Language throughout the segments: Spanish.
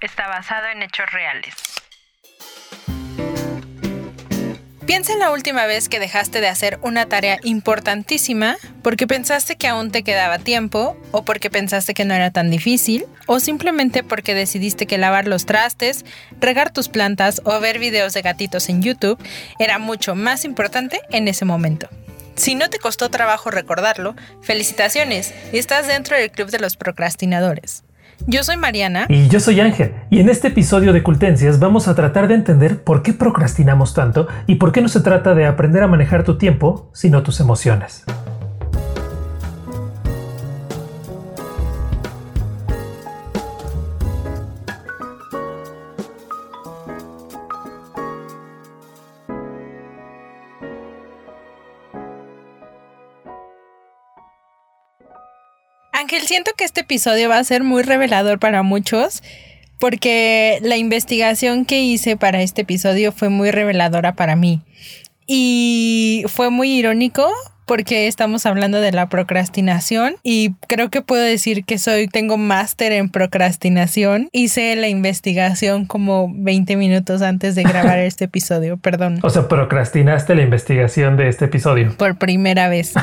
está basado en hechos reales. Piensa en la última vez que dejaste de hacer una tarea importantísima porque pensaste que aún te quedaba tiempo o porque pensaste que no era tan difícil o simplemente porque decidiste que lavar los trastes, regar tus plantas o ver videos de gatitos en YouTube era mucho más importante en ese momento. Si no te costó trabajo recordarlo, felicitaciones, estás dentro del club de los procrastinadores. Yo soy Mariana. Y yo soy Ángel. Y en este episodio de Cultencias vamos a tratar de entender por qué procrastinamos tanto y por qué no se trata de aprender a manejar tu tiempo, sino tus emociones. Ángel, siento que este episodio va a ser muy revelador para muchos porque la investigación que hice para este episodio fue muy reveladora para mí. Y fue muy irónico porque estamos hablando de la procrastinación y creo que puedo decir que soy tengo máster en procrastinación. Hice la investigación como 20 minutos antes de grabar este episodio, perdón. O sea, procrastinaste la investigación de este episodio. Por primera vez.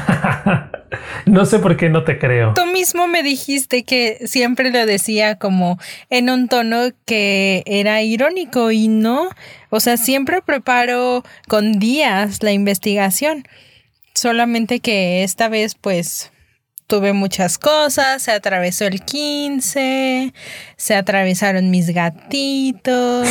no sé por qué no te creo. Tú mismo me dijiste que siempre lo decía como en un tono que era irónico y no. O sea, siempre preparo con días la investigación. Solamente que esta vez pues tuve muchas cosas, se atravesó el 15, se atravesaron mis gatitos,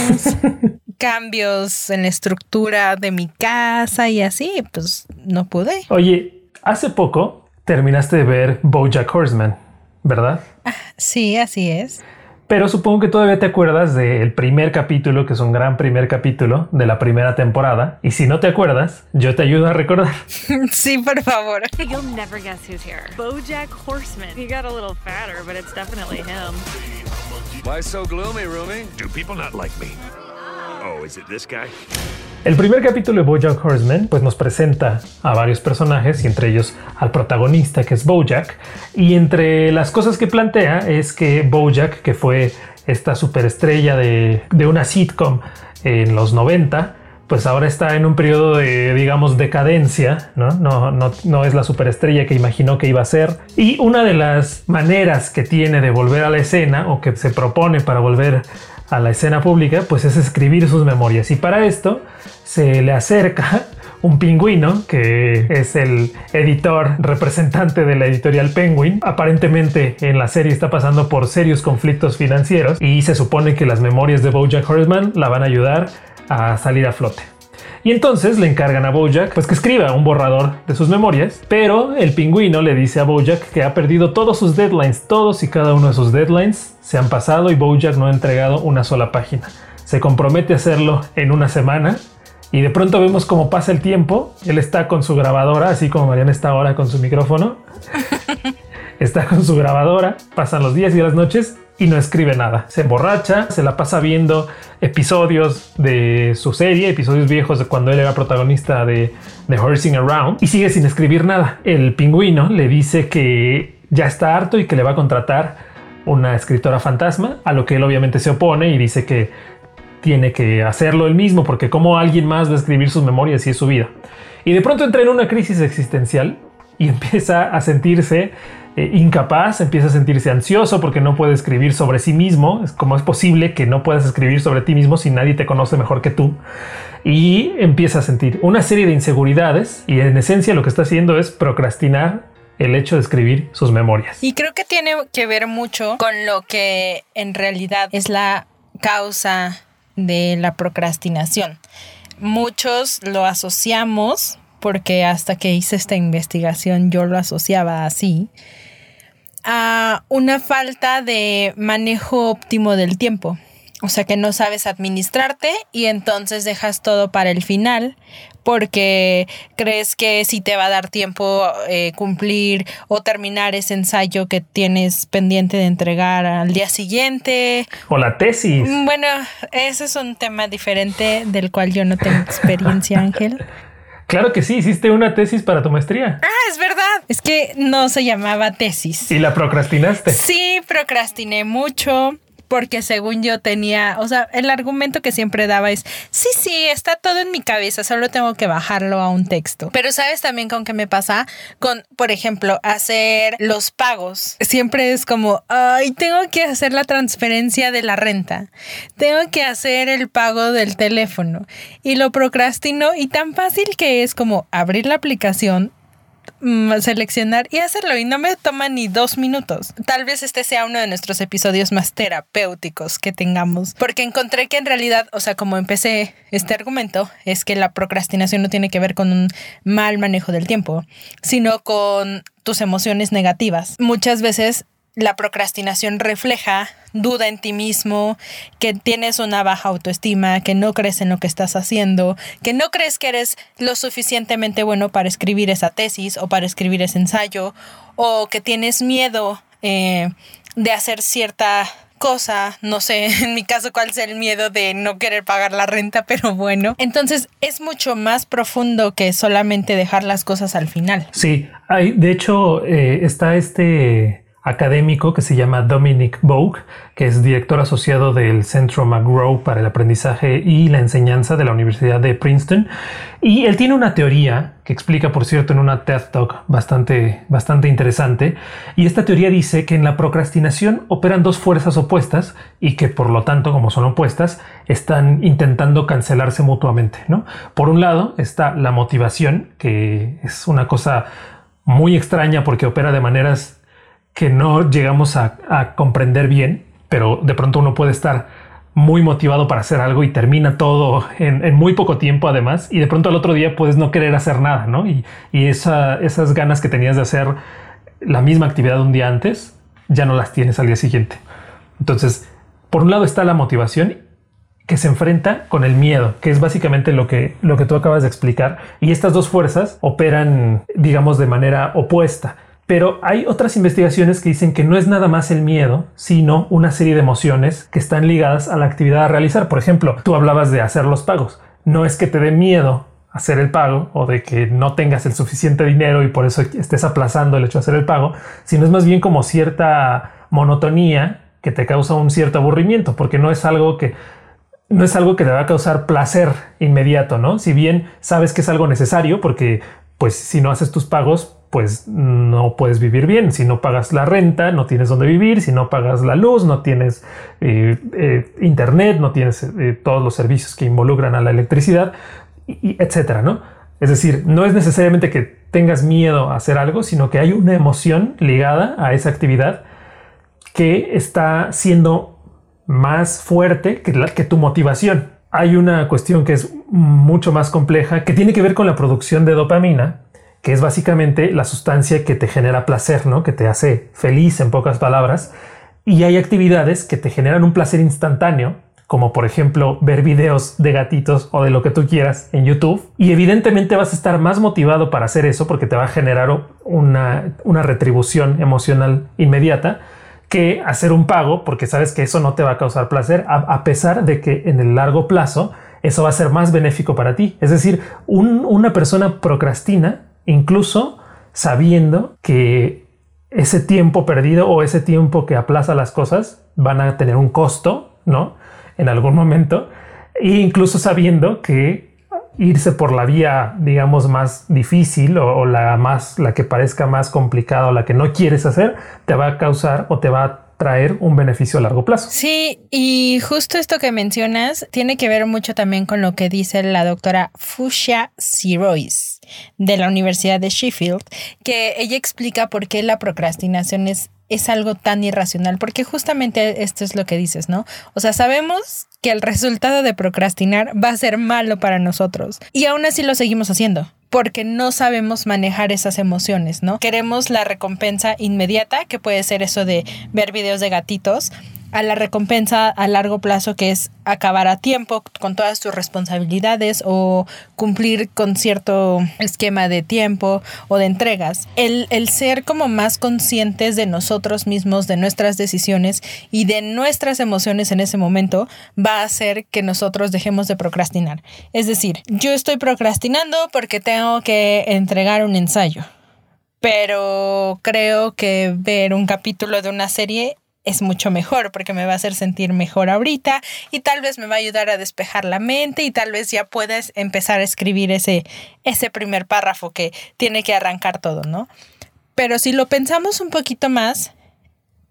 cambios en la estructura de mi casa y así, pues no pude. Oye, hace poco terminaste de ver Bojack Horseman, ¿verdad? Ah, sí, así es. Pero supongo que todavía te acuerdas del primer capítulo, que es un gran primer capítulo de la primera temporada. Y si no te acuerdas, yo te ayudo a recordar. sí, por favor. You'll never guess who's here. Bojack Horseman. He got a little fatter, but it's definitely him. Why so gloomy, Rumi? Do people not like me? Oh, is it this guy? El primer capítulo de Bojack Horseman pues nos presenta a varios personajes y entre ellos al protagonista que es Bojack y entre las cosas que plantea es que Bojack que fue esta superestrella de, una sitcom en los 90 pues ahora está en un periodo de, digamos, decadencia, no, no es la superestrella que imaginó que iba a ser. Y una de las maneras que tiene de volver a la escena o que se propone para volver a la escena pública, pues es escribir sus memorias. Y para esto se le acerca un pingüino que es el editor representante de la editorial Penguin. Aparentemente en la serie está pasando por serios conflictos financieros y se supone que las memorias de Bojack Horseman la van a ayudar a salir a flote. Y entonces le encargan a Bojack pues que escriba un borrador de sus memorias, pero el pingüino le dice a Bojack que ha perdido todos sus deadlines, todos y cada uno de sus deadlines se han pasado y Bojack no ha entregado una sola página. Se compromete a hacerlo en una semana y de pronto vemos cómo pasa el tiempo, él está con su grabadora, así como Mariana está ahora con su micrófono. está con su grabadora, pasan los días y las noches y no escribe nada. Se emborracha, se la pasa viendo episodios de su serie, episodios viejos de cuando él era protagonista de, The Horsing Around y sigue sin escribir nada. El pingüino le dice que ya está harto y que le va a contratar una escritora fantasma, a lo que él obviamente se opone y dice que tiene que hacerlo él mismo porque como alguien más va a escribir sus memorias y es su vida. Y de pronto entra en una crisis existencial y empieza a sentirse eh, incapaz, empieza a sentirse ansioso porque no puede escribir sobre sí mismo. Es como es posible que no puedas escribir sobre ti mismo si nadie te conoce mejor que tú. Y empieza a sentir una serie de inseguridades y en esencia lo que está haciendo es procrastinar el hecho de escribir sus memorias. Y creo que tiene que ver mucho con lo que en realidad es la causa de la procrastinación. Muchos lo asociamos porque hasta que hice esta investigación yo lo asociaba así, a una falta de manejo óptimo del tiempo. O sea que no sabes administrarte y entonces dejas todo para el final porque crees que si te va a dar tiempo eh, cumplir o terminar ese ensayo que tienes pendiente de entregar al día siguiente. O la tesis. Bueno, ese es un tema diferente del cual yo no tengo experiencia, Ángel. Claro que sí, hiciste una tesis para tu maestría. Ah, es verdad. Es que no se llamaba tesis. ¿Y la procrastinaste? Sí, procrastiné mucho porque según yo tenía, o sea, el argumento que siempre daba es, sí, sí, está todo en mi cabeza, solo tengo que bajarlo a un texto. Pero sabes también con qué me pasa con, por ejemplo, hacer los pagos. Siempre es como, ay, tengo que hacer la transferencia de la renta, tengo que hacer el pago del teléfono y lo procrastino y tan fácil que es como abrir la aplicación, seleccionar y hacerlo y no me toma ni dos minutos. Tal vez este sea uno de nuestros episodios más terapéuticos que tengamos, porque encontré que en realidad, o sea, como empecé este argumento, es que la procrastinación no tiene que ver con un mal manejo del tiempo, sino con tus emociones negativas. Muchas veces la procrastinación refleja duda en ti mismo, que tienes una baja autoestima, que no crees en lo que estás haciendo, que no crees que eres lo suficientemente bueno para escribir esa tesis o para escribir ese ensayo, o que tienes miedo eh, de hacer cierta cosa, no sé, en mi caso cuál es el miedo de no querer pagar la renta, pero bueno. Entonces es mucho más profundo que solamente dejar las cosas al final. Sí, hay, de hecho eh, está este académico que se llama Dominic Bogue, que es director asociado del Centro McGraw para el Aprendizaje y la Enseñanza de la Universidad de Princeton. Y él tiene una teoría que explica, por cierto, en una TED Talk bastante, bastante interesante. Y esta teoría dice que en la procrastinación operan dos fuerzas opuestas y que por lo tanto, como son opuestas, están intentando cancelarse mutuamente. ¿no? Por un lado está la motivación, que es una cosa muy extraña porque opera de maneras que no llegamos a, comprender bien, pero de pronto uno puede estar muy motivado para hacer algo y termina todo en, muy poco tiempo además y de pronto al otro día puedes no querer hacer nada, ¿no? Y, esas ganas que tenías de hacer la misma actividad un día antes, ya no las tienes al día siguiente. Entonces, por un lado está la motivación que se enfrenta con el miedo, que es básicamente lo que, lo que tú acabas de explicar. Y estas dos fuerzas operan, digamos, de manera opuesta. Pero hay otras investigaciones que dicen que no es nada más el miedo, sino una serie de emociones que están ligadas a la actividad a realizar. Por ejemplo, tú hablabas de hacer los pagos. No es que te dé miedo hacer el pago o de que no tengas el suficiente dinero y por eso estés aplazando el hecho de hacer el pago, sino es más bien como cierta monotonía que te causa un cierto aburrimiento, porque no es algo que no es algo que te va a causar placer inmediato, ¿no? Si bien sabes que es algo necesario, porque pues si no haces tus pagos, pues no puedes vivir bien. Si no pagas la renta, no tienes dónde vivir. Si no pagas la luz, no tienes eh, eh, internet, no tienes eh, todos los servicios que involucran a la electricidad, y, etcétera, ¿no? Es decir, no es necesariamente que tengas miedo a hacer algo, sino que hay una emoción ligada a esa actividad que está siendo más fuerte que, que tu motivación. Hay una cuestión que es mucho más compleja que tiene que ver con la producción de dopamina que es básicamente la sustancia que te genera placer, ¿no? Que te hace feliz en pocas palabras. Y hay actividades que te generan un placer instantáneo, como por ejemplo ver videos de gatitos o de lo que tú quieras en YouTube. Y evidentemente vas a estar más motivado para hacer eso porque te va a generar una, una retribución emocional inmediata que hacer un pago porque sabes que eso no te va a causar placer, a, pesar de que en el largo plazo eso va a ser más benéfico para ti. Es decir, una persona procrastina incluso sabiendo que ese tiempo perdido o ese tiempo que aplaza las cosas van a tener un costo, ¿no? En algún momento, e incluso sabiendo que irse por la vía, digamos, más difícil o, la más, la que parezca más complicada o la que no quieres hacer, te va a causar o te va a traer un beneficio a largo plazo. Sí, y justo esto que mencionas tiene que ver mucho también con lo que dice la doctora Fushia Sirois de la Universidad de Sheffield, que ella explica por qué la procrastinación es es algo tan irracional, porque justamente esto es lo que dices, ¿no? O sea, sabemos que el resultado de procrastinar va a ser malo para nosotros y aún así lo seguimos haciendo porque no sabemos manejar esas emociones, ¿no? Queremos la recompensa inmediata, que puede ser eso de ver videos de gatitos, a la recompensa a largo plazo que es acabar a tiempo con todas tus responsabilidades o cumplir con cierto esquema de tiempo o de entregas. El, el, ser como más conscientes de nosotros mismos, de nuestras decisiones y de nuestras emociones en ese momento va a hacer que nosotros dejemos de procrastinar. Es decir, yo estoy procrastinando porque tengo que entregar un ensayo, pero creo que ver un capítulo de una serie es mucho mejor porque me va a hacer sentir mejor ahorita y tal vez me va a ayudar a despejar la mente y tal vez ya puedes empezar a escribir ese, ese primer párrafo que tiene que arrancar todo, ¿no? Pero si lo pensamos un poquito más,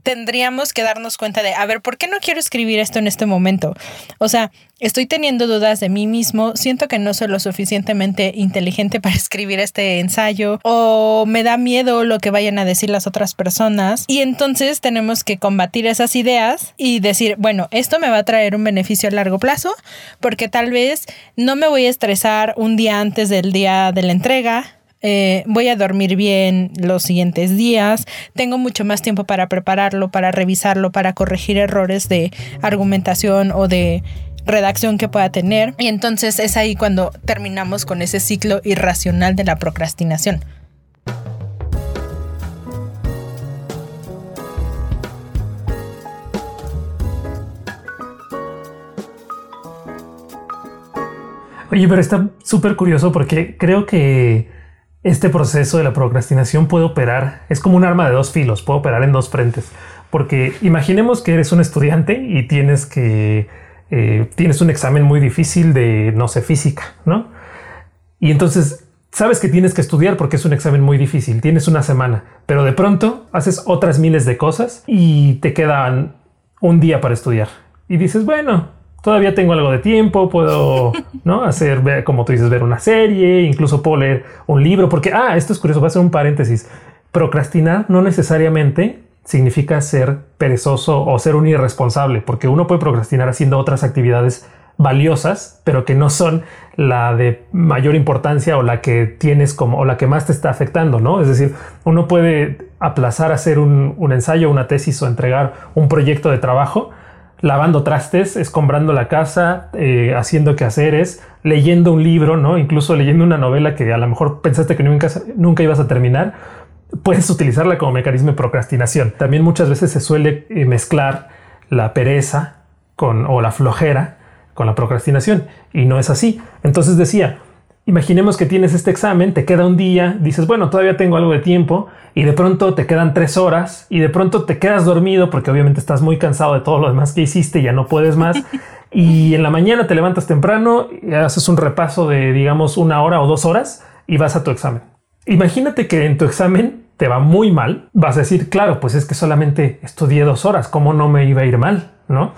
tendríamos que darnos cuenta de, a ver, ¿por qué no quiero escribir esto en este momento? O sea, estoy teniendo dudas de mí mismo, siento que no soy lo suficientemente inteligente para escribir este ensayo o me da miedo lo que vayan a decir las otras personas y entonces tenemos que combatir esas ideas y decir, bueno, esto me va a traer un beneficio a largo plazo porque tal vez no me voy a estresar un día antes del día de la entrega, eh, voy a dormir bien los siguientes días, tengo mucho más tiempo para prepararlo, para revisarlo, para corregir errores de argumentación o de redacción que pueda tener. Y entonces es ahí cuando terminamos con ese ciclo irracional de la procrastinación. Oye, pero está súper curioso porque creo que este proceso de la procrastinación puede operar, es como un arma de dos filos, puede operar en dos frentes. Porque imaginemos que eres un estudiante y tienes que eh, tienes un examen muy difícil de, no sé, física, ¿no? Y entonces sabes que tienes que estudiar porque es un examen muy difícil, tienes una semana, pero de pronto haces otras miles de cosas y te quedan un día para estudiar. Y dices, bueno, todavía tengo algo de tiempo, puedo ¿no? hacer, como tú dices, ver una serie, incluso puedo leer un libro, porque, ah, esto es curioso, va a ser un paréntesis. Procrastinar no necesariamente significa ser perezoso o ser un irresponsable, porque uno puede procrastinar haciendo otras actividades valiosas, pero que no son la de mayor importancia o la que tienes como o la que más te está afectando, ¿no? Es decir, uno puede aplazar hacer un, un ensayo, una tesis o entregar un proyecto de trabajo lavando trastes, escombrando la casa, eh, haciendo quehaceres, leyendo un libro, ¿no? Incluso leyendo una novela que a lo mejor pensaste que nunca, nunca ibas a terminar, puedes utilizarla como mecanismo de procrastinación. También muchas veces se suele eh, mezclar la pereza con, o la flojera con la procrastinación y no es así. Entonces decía, Imaginemos que tienes este examen, te queda un día, dices, bueno, todavía tengo algo de tiempo y de pronto te quedan tres horas y de pronto te quedas dormido porque obviamente estás muy cansado de todo lo demás que hiciste, y ya no puedes más. y en la mañana te levantas temprano, y haces un repaso de, digamos, una hora o dos horas y vas a tu examen. Imagínate que en tu examen te va muy mal. Vas a decir, claro, pues es que solamente estudié dos horas, ¿cómo no me iba a ir mal? ¿No?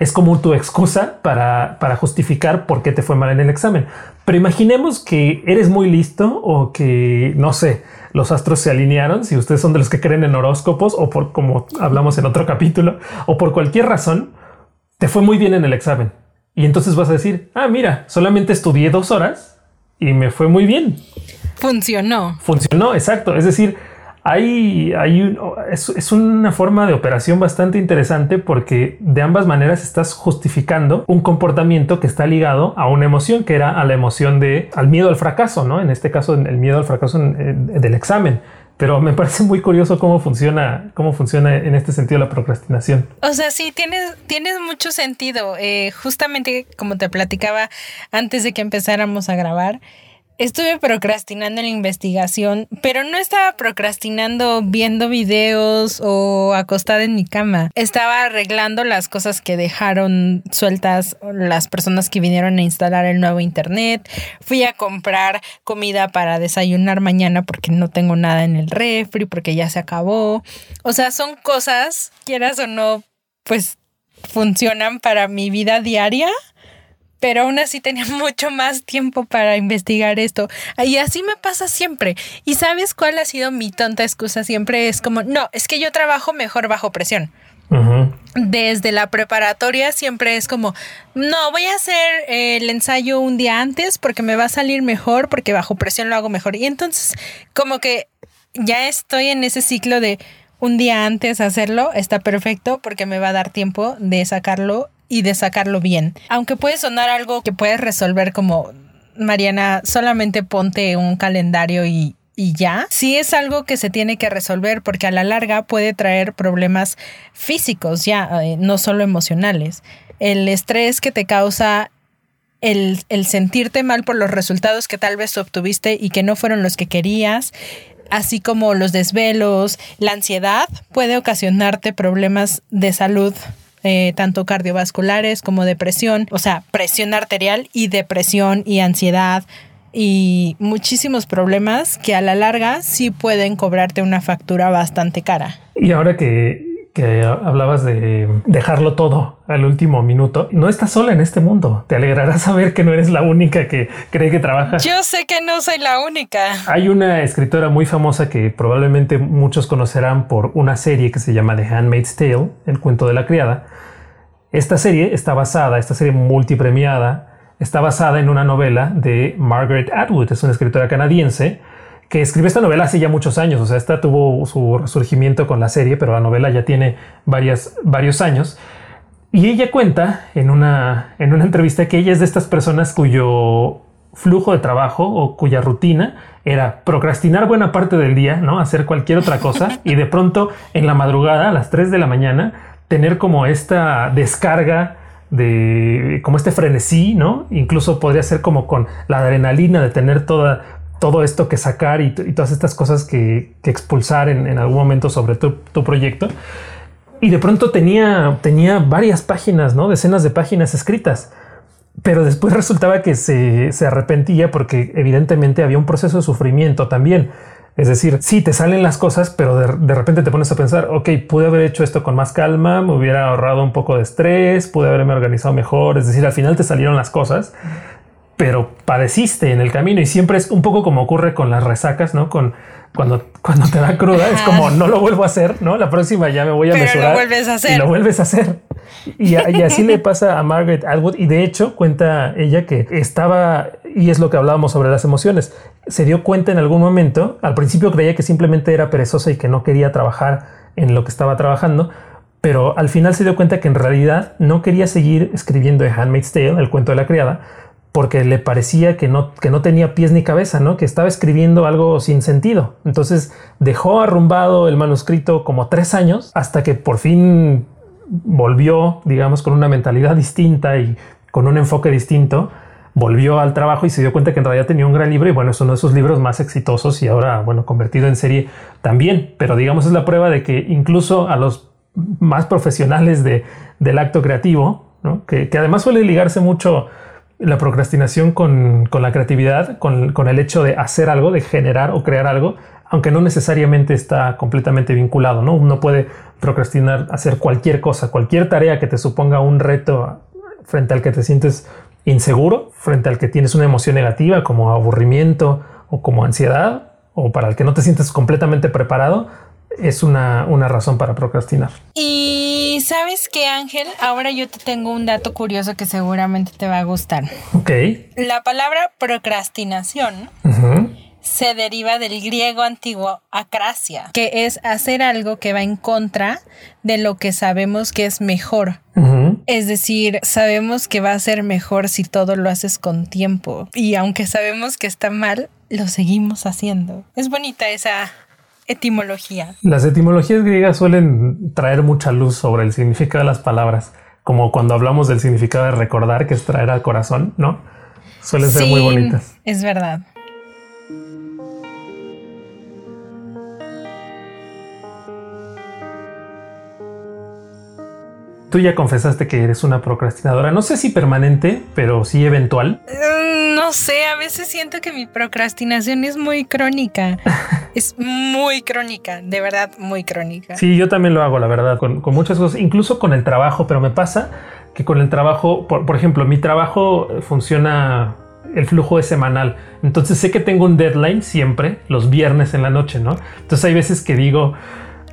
Es como tu excusa para, para, justificar por qué te fue mal en el examen. Pero imaginemos que eres muy listo o que, no sé, los astros se alinearon, si ustedes son de los que creen en horóscopos o por como hablamos en otro capítulo, o por cualquier razón, te fue muy bien en el examen. Y entonces vas a decir, ah, mira, solamente estudié dos horas y me fue muy bien. Funcionó. Funcionó, exacto. Es decir, hay, hay es, una forma de operación bastante interesante porque de ambas maneras estás justificando un comportamiento que está ligado a una emoción que era a la emoción de al miedo al fracaso, ¿no? En este caso, el miedo al fracaso del examen. Pero me parece muy curioso cómo funciona, cómo funciona en este sentido la procrastinación. O sea, sí, tienes, tienes mucho sentido. Eh, justamente como te platicaba antes de que empezáramos a grabar, estuve procrastinando en la investigación, pero no estaba procrastinando viendo videos o acostada en mi cama. Estaba arreglando las cosas que dejaron sueltas las personas que vinieron a instalar el nuevo internet. Fui a comprar comida para desayunar mañana porque no tengo nada en el refri, porque ya se acabó. O sea, son cosas, quieras o no, pues funcionan para mi vida diaria pero aún así tenía mucho más tiempo para investigar esto. Y así me pasa siempre. ¿Y sabes cuál ha sido mi tonta excusa siempre? Es como, no, es que yo trabajo mejor bajo presión. Desde la preparatoria siempre es como, no, voy a hacer el ensayo un día antes porque me va a salir mejor, porque bajo presión lo hago mejor. Y entonces como que ya estoy en ese ciclo de un día antes hacerlo, está perfecto porque me va a dar tiempo de sacarlo y de sacarlo bien. Aunque puede sonar algo que puedes resolver como, Mariana, solamente ponte un calendario y, y ya, sí es algo que se tiene que resolver porque a la larga puede traer problemas físicos ya, eh, no solo emocionales. El estrés que te causa el, el, sentirte mal por los resultados que tal vez obtuviste y que no fueron los que querías, así como los desvelos, la ansiedad puede ocasionarte problemas de salud eh, tanto cardiovasculares como depresión, o sea, presión arterial y depresión y ansiedad y muchísimos problemas que a la larga sí pueden cobrarte una factura bastante cara. Y ahora que, que hablabas de dejarlo todo al último minuto, no estás sola en este mundo. Te alegrará saber que no eres la única que cree que trabaja. Yo sé que no soy la única. Hay una escritora muy famosa que probablemente muchos conocerán por una serie que se llama The Handmaid's Tale, el cuento de la criada. Esta serie está basada, esta serie multipremiada, está basada en una novela de Margaret Atwood, es una escritora canadiense que escribió esta novela hace ya muchos años, o sea, esta tuvo su resurgimiento con la serie, pero la novela ya tiene varias, varios años. Y ella cuenta en una, en una entrevista que ella es de estas personas cuyo flujo de trabajo o cuya rutina era procrastinar buena parte del día, ¿no? Hacer cualquier otra cosa y de pronto en la madrugada a las 3 de la mañana tener como esta descarga de como este frenesí, ¿no? Incluso podría ser como con la adrenalina de tener toda, todo esto que sacar y, todas estas cosas que, expulsar en, algún momento sobre tu, proyecto. Y de pronto tenía, tenía varias páginas, ¿no? Decenas de páginas escritas. Pero después resultaba que se, se arrepentía porque evidentemente había un proceso de sufrimiento también es decir, sí te salen las cosas, pero de, repente te pones a pensar, ok, pude haber hecho esto con más calma, me hubiera ahorrado un poco de estrés, pude haberme organizado mejor. Es decir, al final te salieron las cosas, pero padeciste en el camino y siempre es un poco como ocurre con las resacas, ¿no? Con cuando, cuando te da cruda, es como no lo vuelvo a hacer, ¿no? La próxima ya me voy a pero Lo vuelves a hacer. Y lo vuelves a hacer. Y, así le pasa a Margaret Atwood. Y de hecho, cuenta ella que estaba, y es lo que hablábamos sobre las emociones, se dio cuenta en algún momento, al principio creía que simplemente era perezosa y que no quería trabajar en lo que estaba trabajando, pero al final se dio cuenta que en realidad no quería seguir escribiendo The Handmaid's Tale, el cuento de la criada, porque le parecía que no, que no tenía pies ni cabeza, ¿no? que estaba escribiendo algo sin sentido. Entonces dejó arrumbado el manuscrito como tres años hasta que por fin volvió, digamos, con una mentalidad distinta y con un enfoque distinto, volvió al trabajo y se dio cuenta que en realidad tenía un gran libro y bueno, es uno de sus libros más exitosos y ahora, bueno, convertido en serie también. Pero digamos es la prueba de que incluso a los más profesionales de, del acto creativo, que, además suele ligarse mucho la procrastinación con, la creatividad, con, con, el hecho de hacer algo, de generar o crear algo, aunque no necesariamente está completamente vinculado, ¿no? Uno puede procrastinar, hacer cualquier cosa, cualquier tarea que te suponga un reto frente al que te sientes inseguro, frente al que tienes una emoción negativa como aburrimiento o como ansiedad, o para el que no te sientes completamente preparado, es una, una razón para procrastinar. Y sabes qué, Ángel, ahora yo te tengo un dato curioso que seguramente te va a gustar. Ok. La palabra procrastinación se deriva del griego antiguo acracia, que es hacer algo que va en contra de lo que sabemos que es mejor. Es decir, sabemos que va a ser mejor si todo lo haces con tiempo. Y aunque sabemos que está mal, lo seguimos haciendo. Es bonita esa etimología. Las etimologías griegas suelen traer mucha luz sobre el significado de las palabras, como cuando hablamos del significado de recordar, que es traer al corazón, ¿no? Suelen ser muy bonitas. Es verdad. Tú ya confesaste que eres una procrastinadora, no sé si permanente, pero sí eventual. Mm, no sé, a veces siento que mi procrastinación es muy crónica. es muy crónica, de verdad, muy crónica. Sí, yo también lo hago, la verdad, con, muchas cosas, incluso con el trabajo, pero me pasa que con el trabajo, por, ejemplo, mi trabajo funciona el flujo es semanal. Entonces sé que tengo un deadline siempre, los viernes en la noche, ¿no? Entonces hay veces que digo,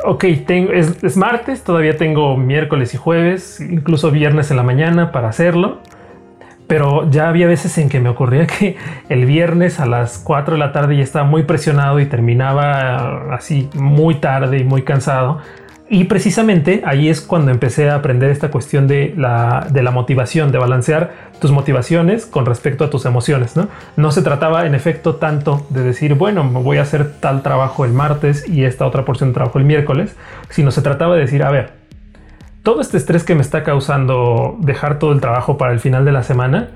ok, tengo, es, martes, todavía tengo miércoles y jueves, incluso viernes en la mañana para hacerlo. Pero ya había veces en que me ocurría que el viernes a las 4 de la tarde ya estaba muy presionado y terminaba así muy tarde y muy cansado. Y precisamente ahí es cuando empecé a aprender esta cuestión de la, de la motivación, de balancear tus motivaciones con respecto a tus emociones. ¿no? no se trataba en efecto tanto de decir, bueno, voy a hacer tal trabajo el martes y esta otra porción de trabajo el miércoles, sino se trataba de decir, a ver, todo este estrés que me está causando dejar todo el trabajo para el final de la semana,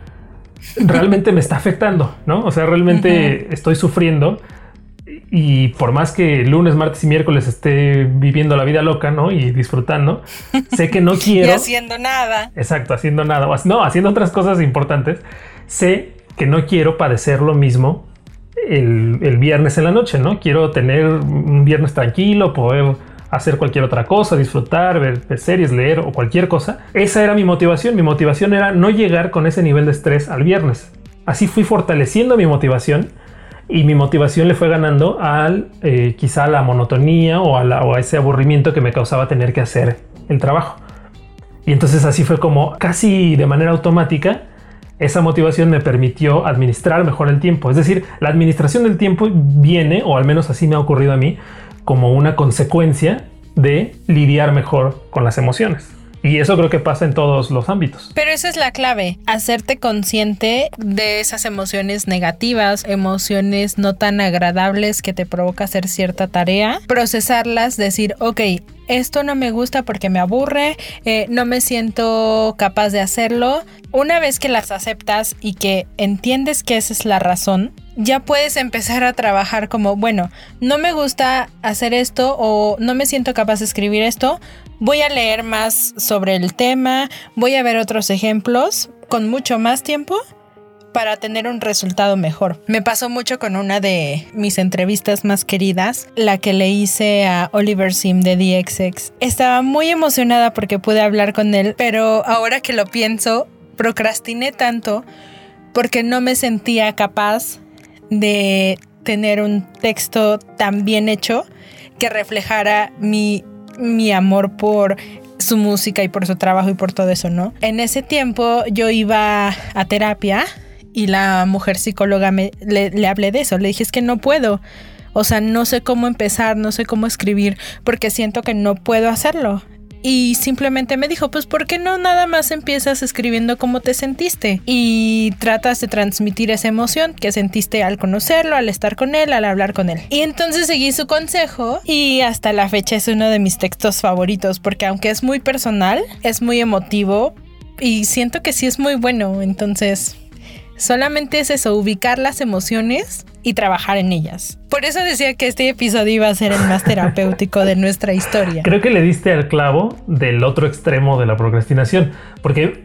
realmente me está afectando, ¿no? O sea, realmente estoy sufriendo y por más que lunes, martes y miércoles esté viviendo la vida loca, ¿no? Y disfrutando, sé que no quiero... y haciendo nada. Exacto, haciendo nada. No, haciendo otras cosas importantes. Sé que no quiero padecer lo mismo el, el viernes en la noche, ¿no? Quiero tener un viernes tranquilo, poder hacer cualquier otra cosa, disfrutar, ver, series, leer o cualquier cosa. Esa era mi motivación. Mi motivación era no llegar con ese nivel de estrés al viernes. Así fui fortaleciendo mi motivación y mi motivación le fue ganando al eh, quizá la monotonía o a ese aburrimiento que me causaba tener que hacer el trabajo. Y entonces así fue como casi de manera automática esa motivación me permitió administrar mejor el tiempo. Es decir, la administración del tiempo viene, o al menos así me ha ocurrido a mí, como una consecuencia de lidiar mejor con las emociones. Y eso creo que pasa en todos los ámbitos. Pero esa es la clave, hacerte consciente de esas emociones negativas, emociones no tan agradables que te provoca hacer cierta tarea, procesarlas, decir, ok, esto no me gusta porque me aburre, eh, no me siento capaz de hacerlo. Una vez que las aceptas y que entiendes que esa es la razón, ya puedes empezar a trabajar como, bueno, no me gusta hacer esto o no me siento capaz de escribir esto, voy a leer más sobre el tema, voy a ver otros ejemplos con mucho más tiempo para tener un resultado mejor. Me pasó mucho con una de mis entrevistas más queridas, la que le hice a Oliver Sim de DXX. Estaba muy emocionada porque pude hablar con él, pero ahora que lo pienso, procrastiné tanto porque no me sentía capaz de tener un texto tan bien hecho que reflejara mi, mi amor por su música y por su trabajo y por todo eso, ¿no? En ese tiempo yo iba a terapia y la mujer psicóloga me, le, le hablé de eso, le dije es que no puedo, o sea, no sé cómo empezar, no sé cómo escribir porque siento que no puedo hacerlo y simplemente me dijo, pues ¿por qué no nada más empiezas escribiendo cómo te sentiste? Y tratas de transmitir esa emoción que sentiste al conocerlo, al estar con él, al hablar con él. Y entonces seguí su consejo y hasta la fecha es uno de mis textos favoritos porque aunque es muy personal, es muy emotivo y siento que sí es muy bueno. Entonces, solamente es eso, ubicar las emociones y trabajar en ellas. Por eso decía que este episodio iba a ser el más terapéutico de nuestra historia. Creo que le diste al clavo del otro extremo de la procrastinación, porque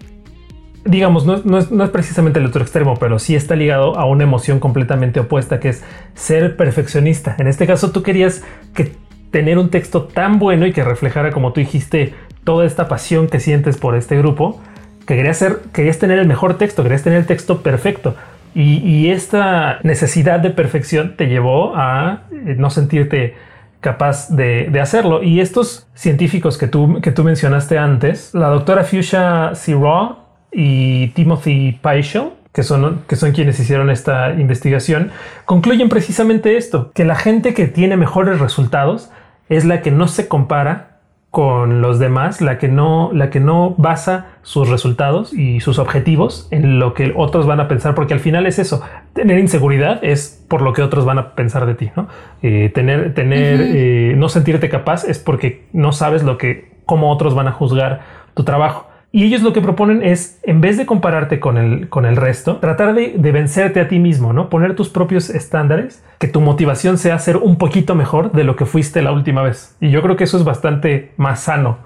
digamos, no, es, precisamente el otro extremo, pero sí está ligado a una emoción completamente opuesta, que es ser perfeccionista. En este caso, tú querías que tener un texto tan bueno y que reflejara, como tú dijiste, toda esta pasión que sientes por este grupo, que querías, ser, querías tener el mejor texto, querías tener el texto perfecto. Y, esta necesidad de perfección te llevó a eh, no sentirte capaz de, hacerlo. Y estos científicos que tú, que tú mencionaste antes, la doctora Fuchsia Siraw y Timothy Peichel, que son, que son quienes hicieron esta investigación, concluyen precisamente esto, que la gente que tiene mejores resultados es la que no se compara con los demás, la que no, la que no basa sus resultados y sus objetivos en lo que otros van a pensar, porque al final es eso. Tener inseguridad es por lo que otros van a pensar de ti, ¿no? Eh, tener, tener, eh, no sentirte capaz es porque no sabes lo que, cómo otros van a juzgar tu trabajo. Y ellos lo que proponen es, en vez de compararte con el, con el resto, tratar de, vencerte a ti mismo, ¿no? Poner tus propios estándares, que tu motivación sea ser un poquito mejor de lo que fuiste la última vez. Y yo creo que eso es bastante más sano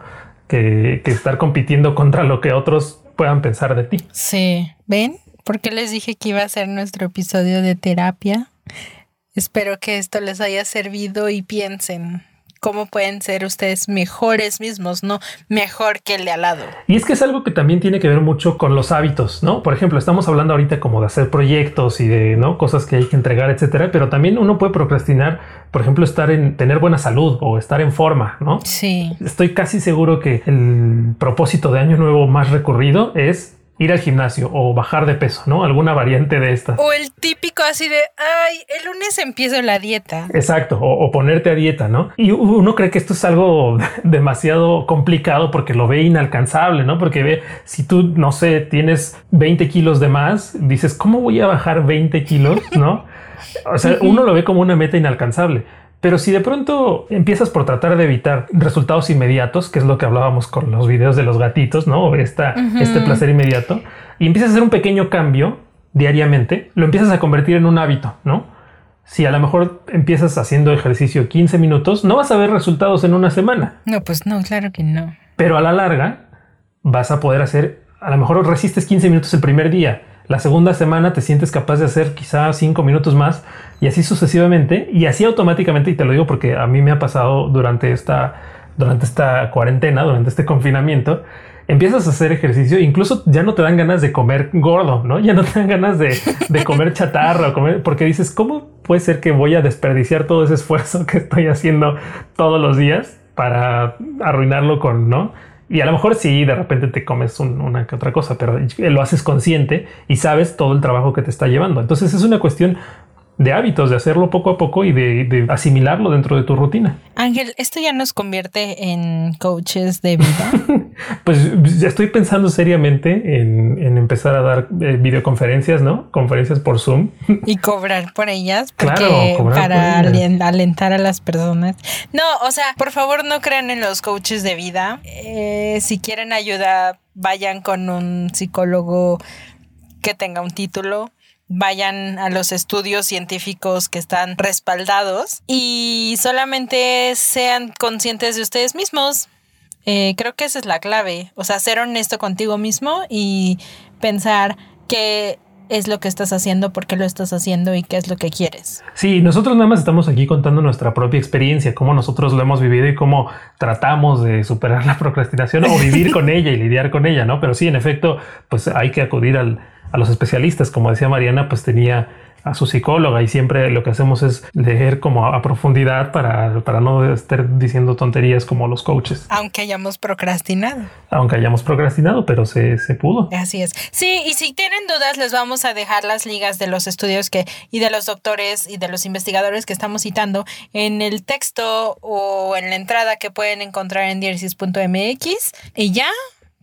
que, que estar compitiendo contra lo que otros puedan pensar de ti. Sí, ¿ven? Porque les dije que iba a ser nuestro episodio de terapia. Espero que esto les haya servido y piensen cómo pueden ser ustedes mejores mismos, no mejor que el de al lado. Y es que es algo que también tiene que ver mucho con los hábitos, ¿no? Por ejemplo, estamos hablando ahorita como de hacer proyectos y de ¿no? cosas que hay que entregar, etcétera, pero también uno puede procrastinar, por ejemplo, estar en tener buena salud o estar en forma, ¿no? Sí. Estoy casi seguro que el propósito de año nuevo más recurrido es ir al gimnasio o bajar de peso, ¿no? Alguna variante de estas. O el típico así de, ay, el lunes empiezo la dieta. Exacto, o, ponerte a dieta, ¿no? Y uno cree que esto es algo demasiado complicado porque lo ve inalcanzable, ¿no? Porque ve, si tú, no sé, tienes 20 kilos de más, dices, ¿cómo voy a bajar 20 kilos? ¿No? O sea, uno lo ve como una meta inalcanzable. Pero si de pronto empiezas por tratar de evitar resultados inmediatos, que es lo que hablábamos con los videos de los gatitos, ¿no? Esta, Este placer inmediato, y empiezas a hacer un pequeño cambio diariamente, lo empiezas a convertir en un hábito, ¿no? si a lo mejor empiezas haciendo ejercicio 15 minutos, no vas a ver resultados en una semana. No, pues no, claro que no. Pero a la larga vas a poder hacer, a lo mejor resistes 15 minutos el primer día, la segunda semana te sientes capaz de hacer quizá 5 minutos más y así sucesivamente y así automáticamente, y te lo digo porque a mí me ha pasado durante esta, durante esta cuarentena, durante este confinamiento, empiezas a hacer ejercicio, incluso ya no te dan ganas de comer gordo, ¿no? Ya no te dan ganas de, de comer chatarra o comer, porque dices, ¿cómo puede ser que voy a desperdiciar todo ese esfuerzo que estoy haciendo todos los días para arruinarlo con, ¿no? Y a lo mejor sí, de repente te comes una que otra cosa, pero lo haces consciente y sabes todo el trabajo que te está llevando. Entonces es una cuestión de hábitos, de hacerlo poco a poco y de, asimilarlo dentro de tu rutina. Ángel, ¿esto ya nos convierte en coaches de vida? pues ya estoy pensando seriamente en, empezar a dar eh, videoconferencias, ¿no? Conferencias por Zoom. y cobrar por ellas, porque para alentar a las personas. No, o sea, por favor no crean en los coaches de vida. Eh, si quieren ayuda, vayan con un psicólogo que tenga un título vayan a los estudios científicos que están respaldados y solamente sean conscientes de ustedes mismos. Eh, creo que esa es la clave, o sea, ser honesto contigo mismo y pensar qué es lo que estás haciendo, por qué lo estás haciendo y qué es lo que quieres. Sí, nosotros nada más estamos aquí contando nuestra propia experiencia, cómo nosotros lo hemos vivido y cómo tratamos de superar la procrastinación o vivir con ella y lidiar con ella, ¿no? Pero sí, en efecto, pues hay que acudir al, a los especialistas. Como decía Mariana, pues tenía a su psicóloga y siempre lo que hacemos es leer como a, profundidad para, para, no estar diciendo tonterías como los coaches. Aunque hayamos procrastinado. Aunque hayamos procrastinado, pero se, se pudo. Así es. Sí, y si tienen dudas, les vamos a dejar las ligas de los estudios que y de los doctores y de los investigadores que estamos citando en el texto o en la entrada que pueden encontrar en diéresis.mx. Y ya,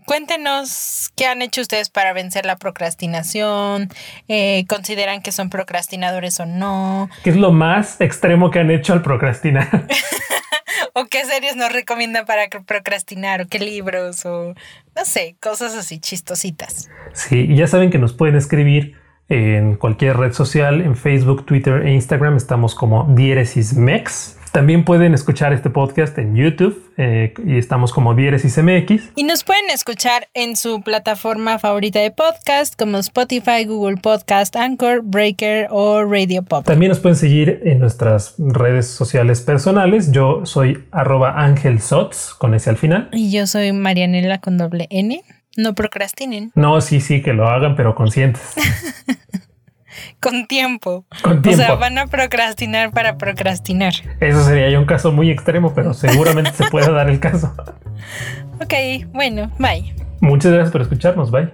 Cuéntenos qué han hecho ustedes para vencer la procrastinación. Eh, ¿Consideran que son procrastinadores o no? ¿Qué es lo más extremo que han hecho al procrastinar? ¿O qué series nos recomiendan para procrastinar? ¿O qué libros? O no sé, cosas así chistositas. Sí, y ya saben que nos pueden escribir en cualquier red social, en Facebook, Twitter e Instagram. Estamos como Mex. También pueden escuchar este podcast en YouTube eh, y estamos como Diéresis MX. Y nos pueden escuchar en su plataforma favorita de podcast como Spotify, Google Podcast, Anchor, Breaker o Radio Pop. También nos pueden seguir en nuestras redes sociales personales. Yo soy arroba Ángel Sots con ese al final. Y yo soy Marianela con doble N. No procrastinen. No, sí, sí, que lo hagan, pero conscientes. con tiempo. Con tiempo. O sea, van a procrastinar para procrastinar. Eso sería ya un caso muy extremo, pero seguramente se puede dar el caso. Ok, bueno, bye. Muchas gracias por escucharnos, bye.